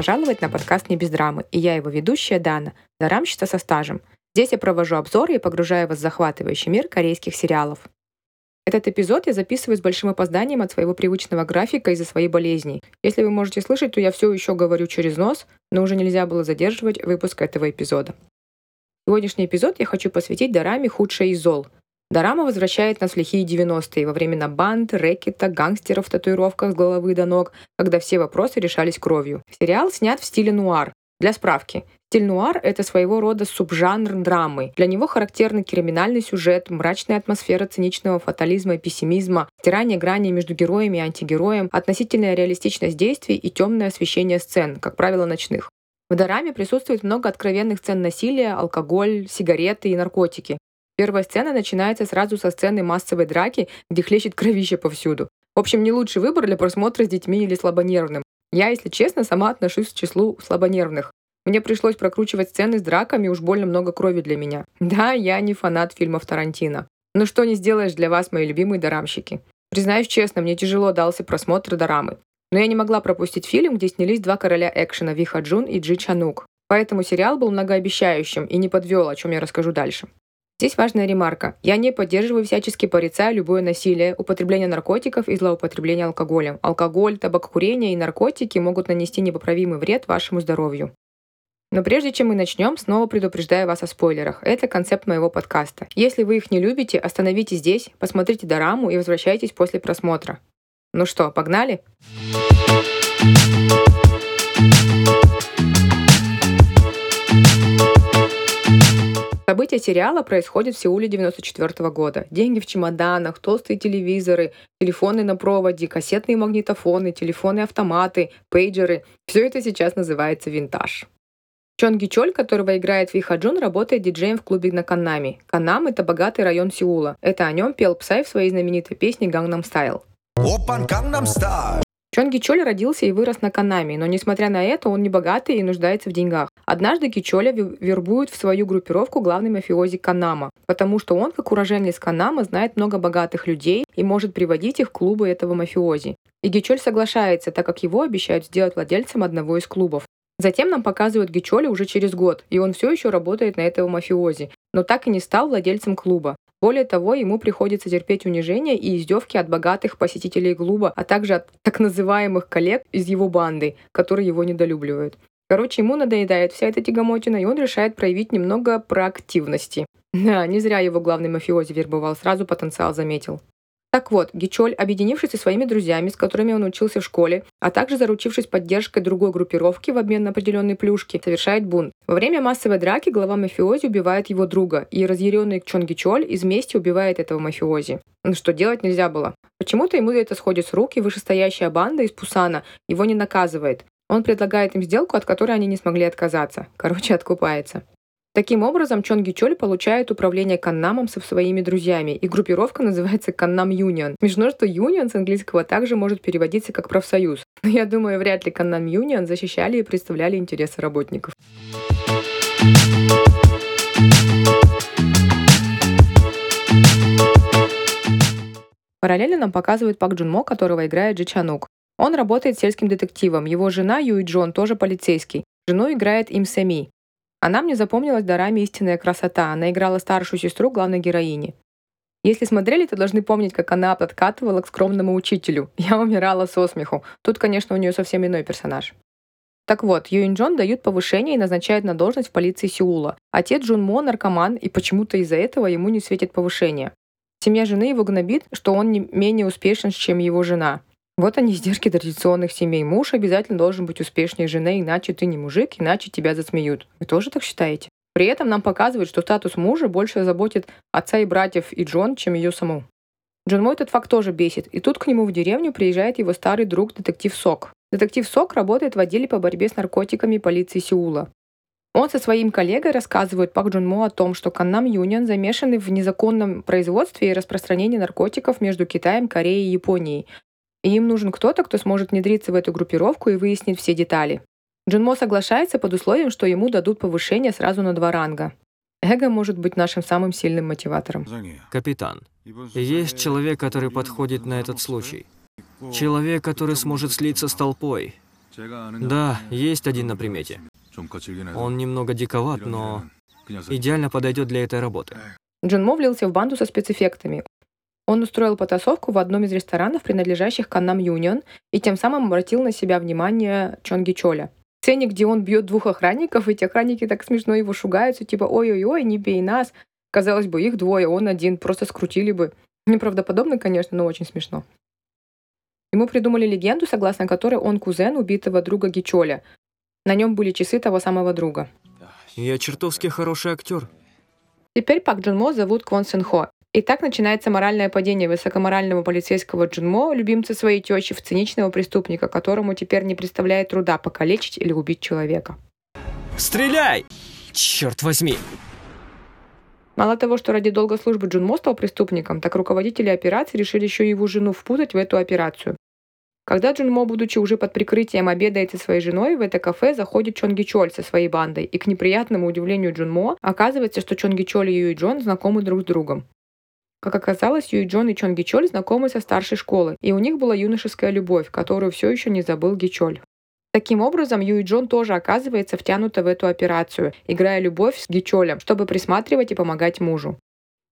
пожаловать на подкаст «Не без драмы», и я его ведущая Дана, дорамщица со стажем. Здесь я провожу обзоры и погружаю вас в захватывающий мир корейских сериалов. Этот эпизод я записываю с большим опозданием от своего привычного графика из-за своей болезни. Если вы можете слышать, то я все еще говорю через нос, но уже нельзя было задерживать выпуск этого эпизода. Сегодняшний эпизод я хочу посвятить Дараме «Худшее из зол», Дорама возвращает нас в лихие 90-е, во времена банд, рэкета, гангстеров в татуировках с головы до ног, когда все вопросы решались кровью. Сериал снят в стиле нуар. Для справки, Стиль нуар — это своего рода субжанр драмы. Для него характерны криминальный сюжет, мрачная атмосфера циничного фатализма и пессимизма, стирание грани между героями и антигероем, относительная реалистичность действий и темное освещение сцен, как правило, ночных. В дораме присутствует много откровенных сцен насилия, алкоголь, сигареты и наркотики. Первая сцена начинается сразу со сцены массовой драки, где хлещет кровище повсюду. В общем, не лучший выбор для просмотра с детьми или слабонервным. Я, если честно, сама отношусь к числу слабонервных. Мне пришлось прокручивать сцены с драками, уж больно много крови для меня. Да, я не фанат фильмов Тарантино. Но что не сделаешь для вас, мои любимые дорамщики. Признаюсь честно, мне тяжело дался просмотр дорамы. Но я не могла пропустить фильм, где снялись два короля экшена Виха Джун и Джи Чанук. Поэтому сериал был многообещающим и не подвел, о чем я расскажу дальше. Здесь важная ремарка. Я не поддерживаю всячески порицаю любое насилие, употребление наркотиков и злоупотребление алкоголем. Алкоголь, табакокурение и наркотики могут нанести непоправимый вред вашему здоровью. Но прежде чем мы начнем, снова предупреждаю вас о спойлерах. Это концепт моего подкаста. Если вы их не любите, остановитесь здесь, посмотрите дораму и возвращайтесь после просмотра. Ну что, погнали? События сериала происходят в Сеуле 94 года. Деньги в чемоданах, толстые телевизоры, телефоны на проводе, кассетные магнитофоны, телефоны-автоматы, пейджеры. Все это сейчас называется винтаж. Чон Ги Чоль, которого играет Ви Хаджун, работает диджеем в клубе на Каннаме. Каннам — это богатый район Сеула. Это о нем пел Псай в своей знаменитой песне «Gangnam Style». Чон Гичоль родился и вырос на Канаме, но несмотря на это, он не богатый и нуждается в деньгах. Однажды Гичоля вербует в свою группировку главный мафиози Канама, потому что он, как уроженец Канама, знает много богатых людей и может приводить их в клубы этого мафиози. И Гичоль соглашается, так как его обещают сделать владельцем одного из клубов. Затем нам показывают Гичоли уже через год, и он все еще работает на этого мафиози, но так и не стал владельцем клуба. Более того, ему приходится терпеть унижения и издевки от богатых посетителей клуба, а также от так называемых коллег из его банды, которые его недолюбливают. Короче, ему надоедает вся эта тягомотина, и он решает проявить немного проактивности. Да, не зря его главный мафиози вербовал, сразу потенциал заметил. Так вот, Гичоль, объединившись со своими друзьями, с которыми он учился в школе, а также заручившись поддержкой другой группировки в обмен на определенные плюшки, совершает бунт. Во время массовой драки глава мафиози убивает его друга, и разъяренный Чон Гичоль из мести убивает этого мафиози. Ну что делать нельзя было. Почему-то ему это сходит с рук, и вышестоящая банда из Пусана его не наказывает. Он предлагает им сделку, от которой они не смогли отказаться. Короче, откупается. Таким образом, Чонги Чоль получает управление Каннамом со своими друзьями, и группировка называется Каннам Юнион. Смешно, что Юнион с английского также может переводиться как профсоюз. Но я думаю, вряд ли Каннам Юнион защищали и представляли интересы работников. Параллельно нам показывают Пак Джун Мо, которого играет Джи Чанук. Он работает сельским детективом. Его жена Юй Джон тоже полицейский. Жену играет Им Сами. Она мне запомнилась дарами «Истинная красота». Она играла старшую сестру главной героини. Если смотрели, то должны помнить, как она подкатывала к скромному учителю. Я умирала со смеху. Тут, конечно, у нее совсем иной персонаж. Так вот, Юин Джон дают повышение и назначают на должность в полиции Сеула. Отец Джун Мо наркоман, и почему-то из-за этого ему не светит повышение. Семья жены его гнобит, что он не менее успешен, чем его жена. Вот они издержки традиционных семей. Муж обязательно должен быть успешнее жены, иначе ты не мужик, иначе тебя засмеют. Вы тоже так считаете? При этом нам показывают, что статус мужа больше заботит отца и братьев и Джон, чем ее саму. Джон Мой этот факт тоже бесит, и тут к нему в деревню приезжает его старый друг детектив Сок. Детектив Сок работает в отделе по борьбе с наркотиками полиции Сеула. Он со своим коллегой рассказывает Пак Джун Мо о том, что Каннам Юнион замешаны в незаконном производстве и распространении наркотиков между Китаем, Кореей и Японией, и им нужен кто-то, кто сможет внедриться в эту группировку и выяснить все детали. Джинмо соглашается под условием, что ему дадут повышение сразу на два ранга. Эго может быть нашим самым сильным мотиватором. Капитан, есть человек, который подходит на этот случай. Человек, который сможет слиться с толпой. Да, есть один на примете. Он немного диковат, но идеально подойдет для этой работы. Джун Мо влился в банду со спецэффектами. Он устроил потасовку в одном из ресторанов, принадлежащих Каннам Юнион, и тем самым обратил на себя внимание Чонги Чоля. В сцене, где он бьет двух охранников, эти охранники так смешно его шугаются, типа «Ой-ой-ой, не бей нас!» Казалось бы, их двое, он один, просто скрутили бы. Неправдоподобно, конечно, но очень смешно. Ему придумали легенду, согласно которой он кузен убитого друга Гичоля. На нем были часы того самого друга. Я чертовски хороший актер. Теперь Пак Джун Мо зовут Квон Сэн Хо. И так начинается моральное падение высокоморального полицейского Джунмо, любимца своей тещи, в циничного преступника, которому теперь не представляет труда покалечить или убить человека. Стреляй! Черт возьми! Мало того, что ради долгой службы Джунмо стал преступником, так руководители операции решили еще и его жену впутать в эту операцию. Когда Джунмо, будучи уже под прикрытием, обедает со своей женой, в это кафе заходит Чонги Чоль со своей бандой, и к неприятному удивлению Джунмо оказывается, что Чонги Чоль и Юй Джон знакомы друг с другом. Как оказалось, Юй Джон и Чон Гичоль знакомы со старшей школы, и у них была юношеская любовь, которую все еще не забыл Гичоль. Таким образом, Юй Джон тоже оказывается втянута в эту операцию, играя любовь с Гичолем, чтобы присматривать и помогать мужу.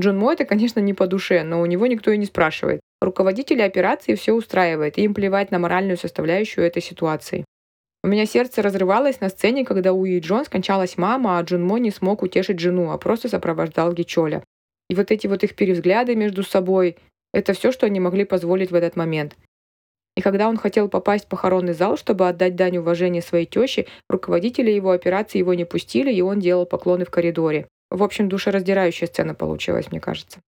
Джон Мо это, конечно, не по душе, но у него никто и не спрашивает. Руководители операции все устраивает, и им плевать на моральную составляющую этой ситуации. У меня сердце разрывалось на сцене, когда у Юй Джон скончалась мама, а Джун Мо не смог утешить жену, а просто сопровождал Гичоля. И вот эти вот их перевзгляды между собой, это все, что они могли позволить в этот момент. И когда он хотел попасть в похоронный зал, чтобы отдать дань уважения своей теще, руководители его операции его не пустили, и он делал поклоны в коридоре. В общем, душераздирающая сцена получилась, мне кажется.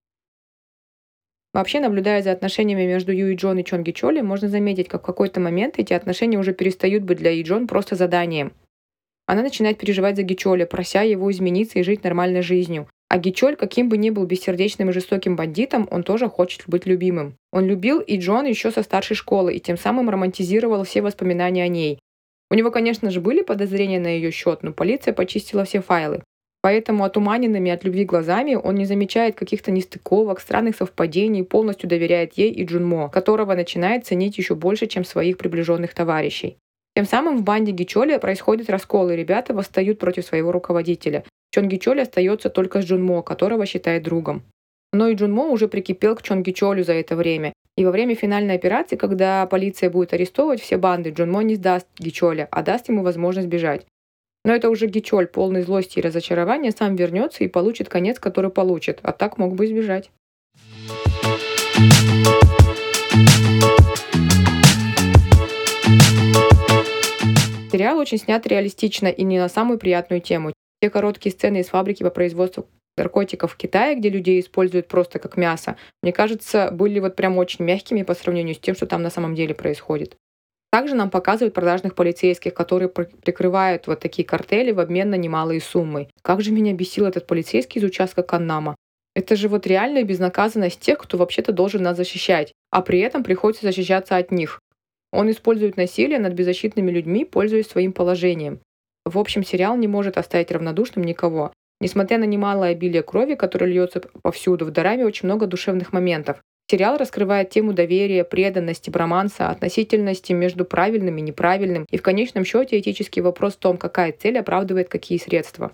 Вообще, наблюдая за отношениями между Ю и Джон и Чонги Чоли, можно заметить, как в какой-то момент эти отношения уже перестают быть для И Джон просто заданием. Она начинает переживать за Гичоля, прося его измениться и жить нормальной жизнью. А Гичоль, каким бы ни был бессердечным и жестоким бандитом, он тоже хочет быть любимым. Он любил и Джон еще со старшей школы и тем самым романтизировал все воспоминания о ней. У него, конечно же, были подозрения на ее счет, но полиция почистила все файлы. Поэтому отуманенными от любви глазами он не замечает каких-то нестыковок, странных совпадений, полностью доверяет ей и Джунмо, которого начинает ценить еще больше, чем своих приближенных товарищей. Тем самым в банде Гичоли происходит раскол, и ребята восстают против своего руководителя. Чонги Чоли остается только с Джунмо, которого считает другом. Но и Джунмо уже прикипел к Чонги Чолю за это время. И во время финальной операции, когда полиция будет арестовывать все банды, Джунмо не сдаст Гичоля, а даст ему возможность бежать. Но это уже Гичоль, полный злости и разочарования, сам вернется и получит конец, который получит, а так мог бы избежать. Сериал очень снят реалистично и не на самую приятную тему. Те короткие сцены из фабрики по производству наркотиков в Китае, где людей используют просто как мясо, мне кажется, были вот прям очень мягкими по сравнению с тем, что там на самом деле происходит. Также нам показывают продажных полицейских, которые прикрывают вот такие картели в обмен на немалые суммы. Как же меня бесил этот полицейский из участка Каннама. Это же вот реальная безнаказанность тех, кто вообще-то должен нас защищать, а при этом приходится защищаться от них. Он использует насилие над беззащитными людьми, пользуясь своим положением. В общем, сериал не может оставить равнодушным никого. Несмотря на немалое обилие крови, которое льется повсюду, в Дораме очень много душевных моментов. Сериал раскрывает тему доверия, преданности, броманса, относительности между правильным и неправильным, и в конечном счете этический вопрос в том, какая цель оправдывает какие средства.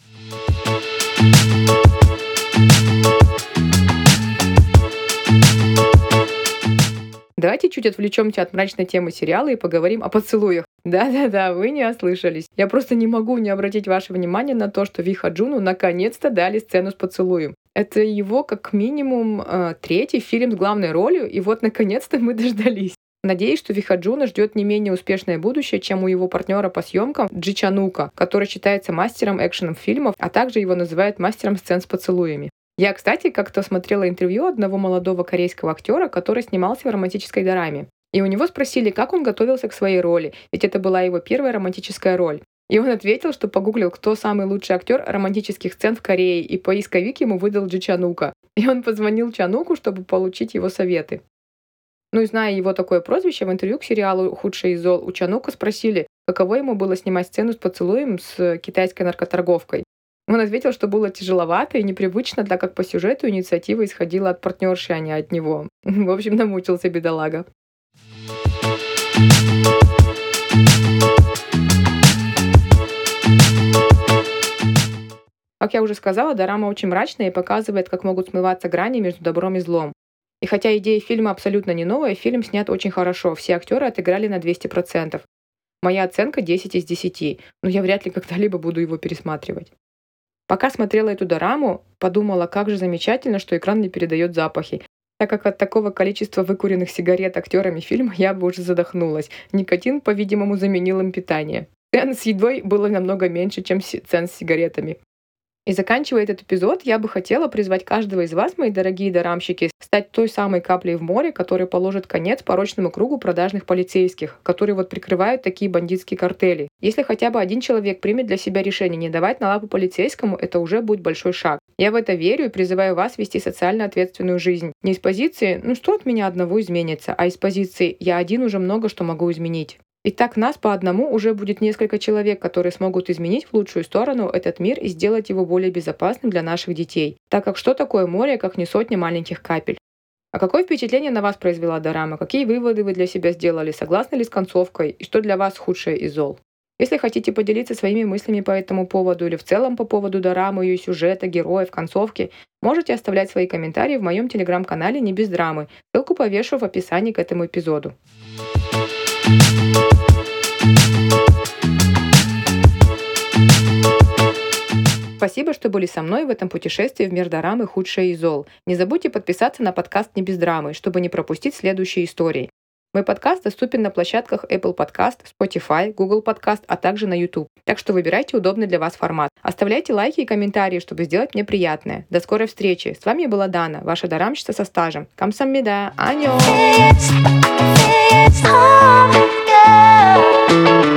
Давайте чуть отвлечемся от мрачной темы сериала и поговорим о поцелуях. Да-да-да, вы не ослышались. Я просто не могу не обратить ваше внимание на то, что Виха Джуну наконец-то дали сцену с поцелуем. Это его как минимум э, третий фильм с главной ролью, и вот наконец-то мы дождались. Надеюсь, что Вихаджуна ждет не менее успешное будущее, чем у его партнера по съемкам Джи Чанука, который считается мастером экшеном фильмов, а также его называют мастером сцен с поцелуями. Я, кстати, как-то смотрела интервью одного молодого корейского актера, который снимался в романтической драме. И у него спросили, как он готовился к своей роли, ведь это была его первая романтическая роль. И он ответил, что погуглил, кто самый лучший актер романтических сцен в Корее, и поисковик ему выдал Джи Чанука. И он позвонил Чануку, чтобы получить его советы. Ну и зная его такое прозвище, в интервью к сериалу «Худший из зол» у Чанука спросили, каково ему было снимать сцену с поцелуем с китайской наркоторговкой. Он ответил, что было тяжеловато и непривычно, так как по сюжету инициатива исходила от партнерши, а не от него. В общем, намучился бедолага. Как я уже сказала, дорама очень мрачная и показывает, как могут смываться грани между добром и злом. И хотя идея фильма абсолютно не новая, фильм снят очень хорошо, все актеры отыграли на 200%. Моя оценка 10 из 10, но я вряд ли когда-либо буду его пересматривать. Пока смотрела эту дораму, подумала, как же замечательно, что экран не передает запахи, так как от такого количества выкуренных сигарет актерами фильма я бы уже задохнулась. Никотин, по-видимому, заменил им питание. Цен с едой было намного меньше, чем цен с сигаретами. И заканчивая этот эпизод, я бы хотела призвать каждого из вас, мои дорогие дарамщики, стать той самой каплей в море, которая положит конец порочному кругу продажных полицейских, которые вот прикрывают такие бандитские картели. Если хотя бы один человек примет для себя решение не давать на лапу полицейскому, это уже будет большой шаг. Я в это верю и призываю вас вести социально ответственную жизнь. Не из позиции «ну что от меня одного изменится», а из позиции «я один уже много что могу изменить». И так нас по одному уже будет несколько человек, которые смогут изменить в лучшую сторону этот мир и сделать его более безопасным для наших детей. Так как что такое море, как не сотни маленьких капель? А какое впечатление на вас произвела Дорама? Какие выводы вы для себя сделали? Согласны ли с концовкой? И что для вас худшее из зол? Если хотите поделиться своими мыслями по этому поводу или в целом по поводу дорамы, ее сюжета, героев, концовки, можете оставлять свои комментарии в моем телеграм-канале «Не без драмы». Ссылку повешу в описании к этому эпизоду. Спасибо, что были со мной в этом путешествии в мир дорамы «Худшее из зол». Не забудьте подписаться на подкаст «Не без драмы», чтобы не пропустить следующие истории. Мой подкаст доступен на площадках Apple Podcast, Spotify, Google Podcast, а также на YouTube. Так что выбирайте удобный для вас формат. Оставляйте лайки и комментарии, чтобы сделать мне приятное. До скорой встречи. С вами была Дана, ваша дарамщица со стажем. Камсаммида. Аньо! It's